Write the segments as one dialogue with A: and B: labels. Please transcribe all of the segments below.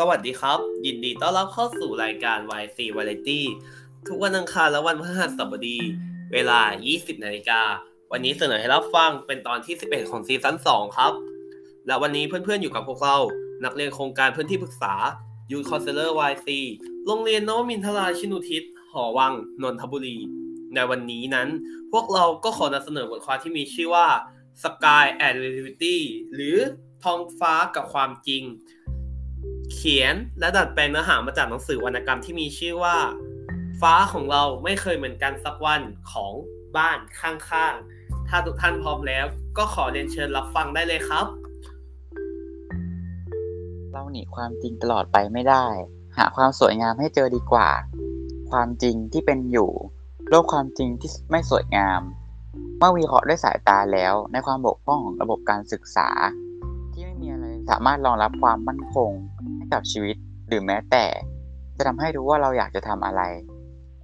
A: สวัสดีครับ ยินดีต้อนรับเข้าสู่รายการ YC Variety ทุกวันอังคารและวันพฤหัสบดี เวลา 20 นาฬิกา วันนี้เสนอให้รับฟังเป็นตอนที่ 11 ของซีซั่น 2 ครับ และวันนี้เพื่อนๆอยู่กับพวกเรา นักเรียนโครงการเพื่อนที่ปรึกษา Youth Counselor YC โรงเรียนนวมินทราชินุทิศ หอวัง นนทบุรี ในวันนี้นั้น พวกเราก็ขอนำเสนอบทความที่มีชื่อว่า Sky and Reality หรือท้องฟ้ากับความจริง เขียนและดัดแปลงเนื้อหามาจากหนังสือวรรณกรรมที่มีชื่อว่า ฟ้าของเราไม่เคยเหมือนกันสักวันของบ้านข้างๆ ถ้าทุกท่านพร้อมแล้ว ก็ขอเรียนเชิญรับฟังได้เลยครับ
B: เราหนีความจริงตลอดไปไม่ได้ หาความสวยงามให้เจอดีกว่า ความจริงที่เป็นอยู่ โลกความจริงที่ไม่สวยงาม เมื่อวิเคราะห์ด้วยสายตาแล้ว ในความบกพร่องของระบบการศึกษา ที่ไม่มีอะไรสามารถรองรับความมั่นคง ให้กับชีวิตหรือแม้แต่ จะทำให้รู้ว่าเราอยากจะทำอะไร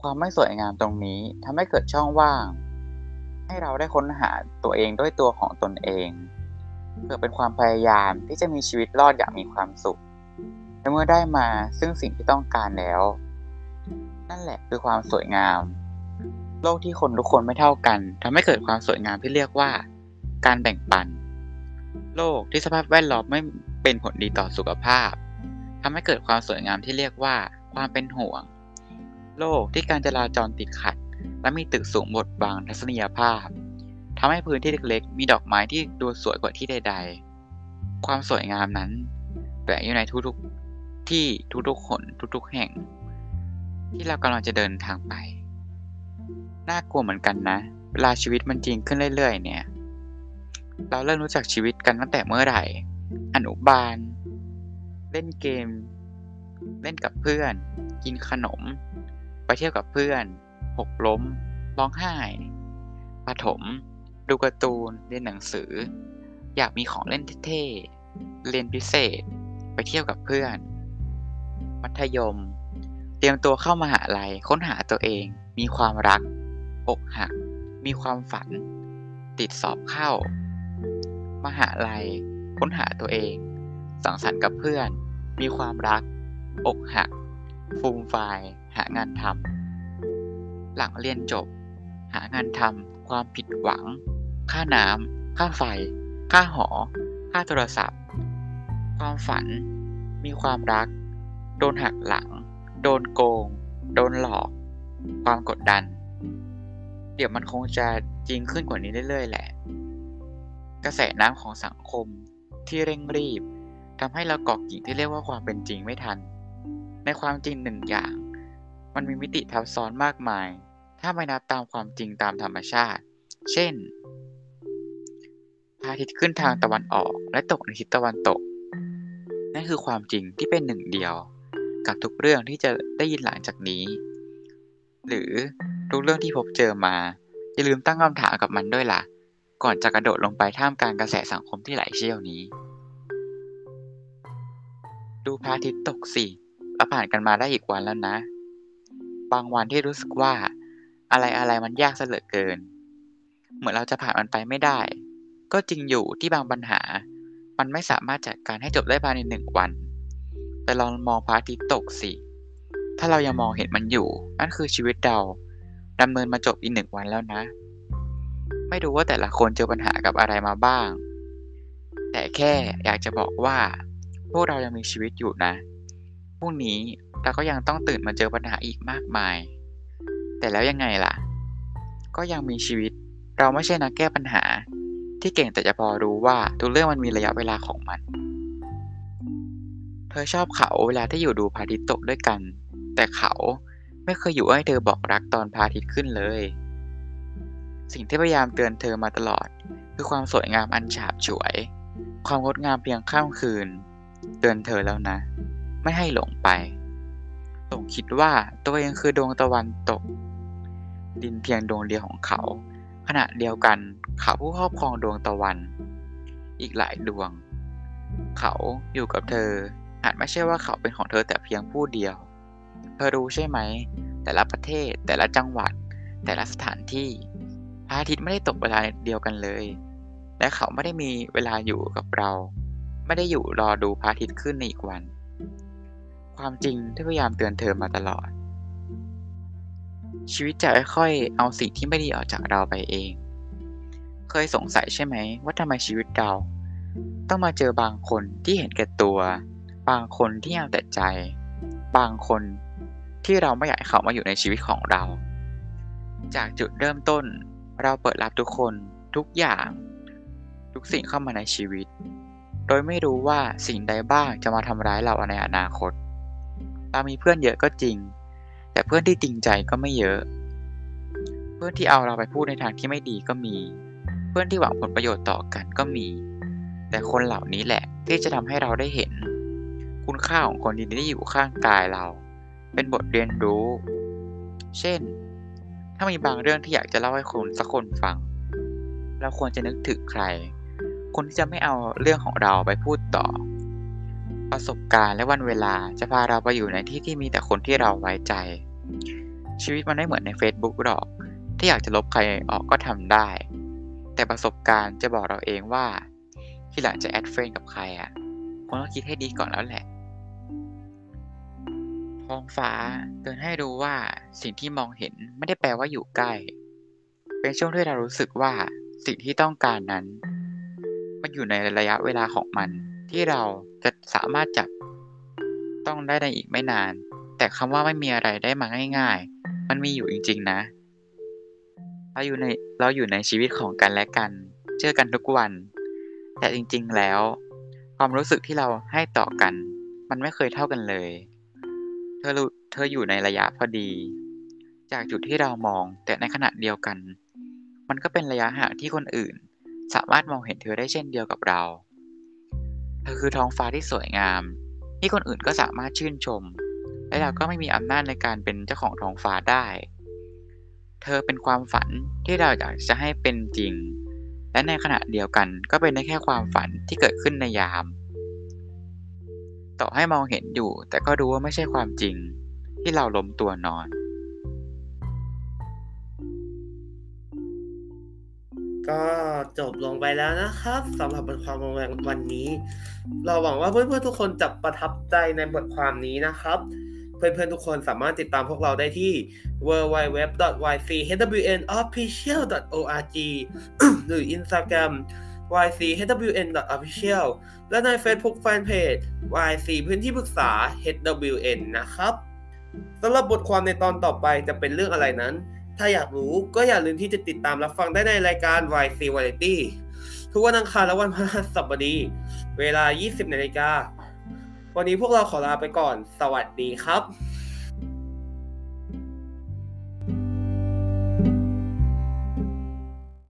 B: ความไม่สวยงามตรงนี้ทำให้เกิดช่องว่าง ให้เราได้ค้นหาตัวเองด้วยตัวของตนเองเพื่อเป็นความพยายามที่จะมีชีวิตรอดอย่างมีความสุขและเมื่อได้มาซึ่งสิ่งที่ต้องการแล้ว นั่นแหละคือความสวยงาม โลกที่คนทุกคนไม่เท่ากันทำให้เกิดความสวยงามที่เรียกว่า การแบ่งปัน โลกที่สภาพแวดล้อมไม่เป็นผลดีต่อสุขภาพ ทำให้เกิดความสวยงามที่เรียกว่าความเป็นห่วง โลกที่การจราจรติดขัด และมีตึกสูงบดบังทัศนียภาพทำให้พื้นที่เล็กๆ มีดอกไม้ที่ดูสวยกว่าที่ใด ๆ ความสวยงามนั้นแฝงอยู่ในทุกๆที่ทุกๆคนทุกๆ แห่ง ที่เรากำลังจะเดินทางไปน่ากลัวเหมือนกันนะ เวลาชีวิตมันจริงขึ้นเรื่อยๆ เนี่ย เราเริ่มรู้จักชีวิตกันตั้งแต่เมื่อไหร่ อนุบาล เล่นเกม เล่นกับเพื่อน กินขนม ไปเที่ยวกับเพื่อน หกล้ม ร้องไห้ปฐม ดูการ์ตูน เรียนหนังสือ อยากมีของเล่นเท่ๆ เรียนพิเศษ ไปเที่ยวกับเพื่อน มัธยม เตรียมตัวเข้ามาหาลัย ค้นหาตัวเอง มีความรัก อกหัก มีความฝัน ติดสอบเข้า มหาลัย ค้นหาตัวเอง สังสรรค์กับเพื่อน มีความรัก อกหัก ฟูมฟายหางานทำหลังเรียนจบ หางานทำความผิดหวัง ค่าน้ำค่าไฟ ค่าหอ ค่าโทรศัพท์ ความฝัน มีความรัก โดนหักหลัง โดนโกง โดนหลอก ความกดดัน เดี๋ยวมันคงจะจริงขึ้นกว่านี้เรื่อยๆแหละ กระแสน้ำของสังคมที่เร่งรีบ ทำให้เราเกาะกิ่งที่เรียกว่าความเป็นจริงไม่ทัน ในความจริงหนึ่งอย่าง มันมีมิติทับซ้อนมากมาย ถ้าไม่นับตามความจริงตามธรรมชาติ เช่นพระอาทิตย์ขึ้นทางตะวันออก และตกในทิศตะวันตก นั่นคือความจริงที่เป็นหนึ่งเดียว กับทุกเรื่องที่จะได้ยินหลังจากนี้ หรือทุกเรื่องที่พบเจอมา อย่าลืมตั้งคำถามกับมันด้วยล่ะ ก่อนจะกระโดดลงไปท่ามกลางกระแสสังคมที่ไหลเชี่ยวนี้ ดูพระอาทิตย์ตกสิเราผ่านกันมาได้อีกวันแล้วนะ บางวันที่รู้สึกว่า อะไรอะไรมันยากเหลือเกิน เหมือนเราจะผ่านมันไปไม่ได้ ก็จริงอยู่ที่บางปัญหา มันไม่สามารถจัดการให้จบได้ภายในหนึ่งวัน แต่ลองมองพระอาทิตย์ตกสิ ถ้าเรายังมองเห็นมันอยู่ นั่นคือชีวิตเราดำเนินมาจบอีกหนึ่งวันแล้วนะ ไม่รู้ว่าแต่ละคนเจอปัญหากับอะไรมาบ้าง แต่แค่อยากจะบอกว่า พวกเรายังมีชีวิตอยู่นะ พรุ่งนี้เราก็ยังต้องตื่นมาเจอปัญหาอีกมากมาย แต่แล้วยังไงล่ะ ก็ยังมีชีวิต เราไม่ใช่นักแก้ปัญหา ที่เก่งแต่จะพอรู้ว่าทุกเรื่องมันมีระยะเวลาของมัน เธอชอบเขาเวลาที่อยู่ดูพระอาทิตย์ตกด้วยกัน แต่เขาไม่เคยอยู่ให้เธอบอกรักตอนพระอาทิตย์ขึ้นเลย สิ่งที่พยายามเตือนเธอมาตลอด คือความสวยงามอันฉาบฉวย ความงดงามเพียงข้ามคืน เตือนเธอแล้วนะ ไม่ให้หลงไปหลงคิดว่าตัวเองคือดวงตะวันตก ดินเพียงดวงเดียวของเขา ขณะเดียวกันเขาผู้ครอบครองดวงตะวัน อีกหลายดวง เขาอยู่กับเธอ อาจไม่ใช่ว่าเขาเป็นของเธอแต่เพียงผู้เดียว เธอรู้ใช่ไหม แต่ละประเทศ แต่ละจังหวัด แต่ละสถานที่พระอาทิตย์ไม่ได้ตกเวลาเดียวกันเลย และเขาไม่ได้มีเวลาอยู่กับเรา ไม่ได้อยู่รอดูพระอาทิตย์ขึ้นในอีกวัน ความจริงที่พยายามเตือนเธอมาตลอด ชีวิตจะค่อยๆเอาสิ่งที่ไม่ดีออกจากเราไปเอง เคยสงสัยใช่ไหม ว่าทำไมชีวิตเรา ต้องมาเจอบางคนที่เห็นแก่ตัว บางคนที่เอาแต่ใจ บางคนที่เราไม่อยากให้เขามาอยู่ในชีวิตของเรา จากจุดเริ่มต้น เราเปิดรับทุกคนทุกอย่าง ทุกสิ่งเข้ามาในชีวิต ดยไม่รู้ว่าสิ่งใดบ้างจะมาทำร้ายเราในอนาคต เรามีเพื่อนเยอะก็จริง แต่เพื่อนที่จริงใจก็ไม่เยอะ เพื่อนที่เอาเราไปพูดในทางที่ไม่ดีก็มี เพื่อนที่หวังผลประโยชน์ต่อกันก็มี แต่คนเหล่านี้แหละที่จะทำให้เราได้เห็น คุณค่าของคนดีที่อยู่ข้างกายเรา เป็นบทเรียนรู้ เช่น ถ้ามีบางเรื่องที่อยากจะเล่าให้คุณสักคนฟัง เราควรจะนึกถึงใคร คนที่จะไม่เอาเรื่องของเราไปพูดต่อ ประสบการณ์และวันเวลาจะพาเราไปอยู่ในที่ที่มีแต่คนที่เราไว้ใจ ชีวิตมันไม่เหมือนใน Facebook หรอกที่อยากจะลบใครออกก็ทำได้ แต่ประสบการณ์จะบอกเราเองว่า ทีหลังจะ add friend กับใครอะคุณต้องคิดให้ดีก่อนแล้วแหละท้องฟ้าเตือนให้รู้ว่าสิ่งที่มองเห็นไม่ได้แปลว่าอยู่ใกล้ เป็นช่วงที่เรารู้สึกว่าสิ่งที่ต้องการนั้น มันอยู่ในระยะเวลาของมัน ที่เราจะสามารถจับต้องได้ในอีกไม่นาน แต่คำว่าไม่มีอะไรได้มาง่าย ๆ มันมีอยู่จริง ๆ นะ เราอยู่ในเราอยู่ในชีวิตของกันและกันเจอกันทุกวัน แต่จริง ๆ แล้ว ความรู้สึกที่เราให้ต่อกัน มันไม่เคยเท่ากันเลย เธอรู้เธออยู่ในระยะพอดี จากจุดที่เรามองแต่ในขณะเดียวกัน มันก็เป็นระยะห่างที่คนอื่น สามารถมองเห็นเธอได้เช่นเดียวกับเรา เธอคือท้องฟ้าที่สวยงาม ที่คนอื่นก็สามารถชื่นชม และเราก็ไม่มีอำนาจในการเป็นเจ้าของท้องฟ้าได้ เธอเป็นความฝันที่เราอยากจะให้เป็นจริง และในขณะเดียวกันก็เป็นได้แค่ความฝันที่เกิดขึ้นในยาม ต่อให้มองเห็นอยู่แต่ก็รู้ว่าไม่ใช่ความจริง ที่เราล้มตัวนอน
A: ก็จบลงไปแล้วนะครับสำหรับบทความวันนี้ เราหวังว่าเพื่อนๆทุกคนจะประทับใจในบทความนี้นะครับ เพื่อนๆทุกคนสามารถติดตามพวกเราได้ที่ www.ychwnofficial.org หรือ Instagram ychwn.official และใน Facebook Fanpage yc พื้นที่ปรึกษา hwn นะครับสำหรับบทความในตอนต่อไปจะเป็นเรื่องอะไรนั้น ถ้าอยากรู้ก็อย่าลืมที่จะติดตามรับฟังได้ในรายการ YC Variety ทุกวันอังคารและวันพฤหัสบดี เวลา 20นาฬิกา วันนี้พวกเราขอลาไปก่อน สวัสดีครับ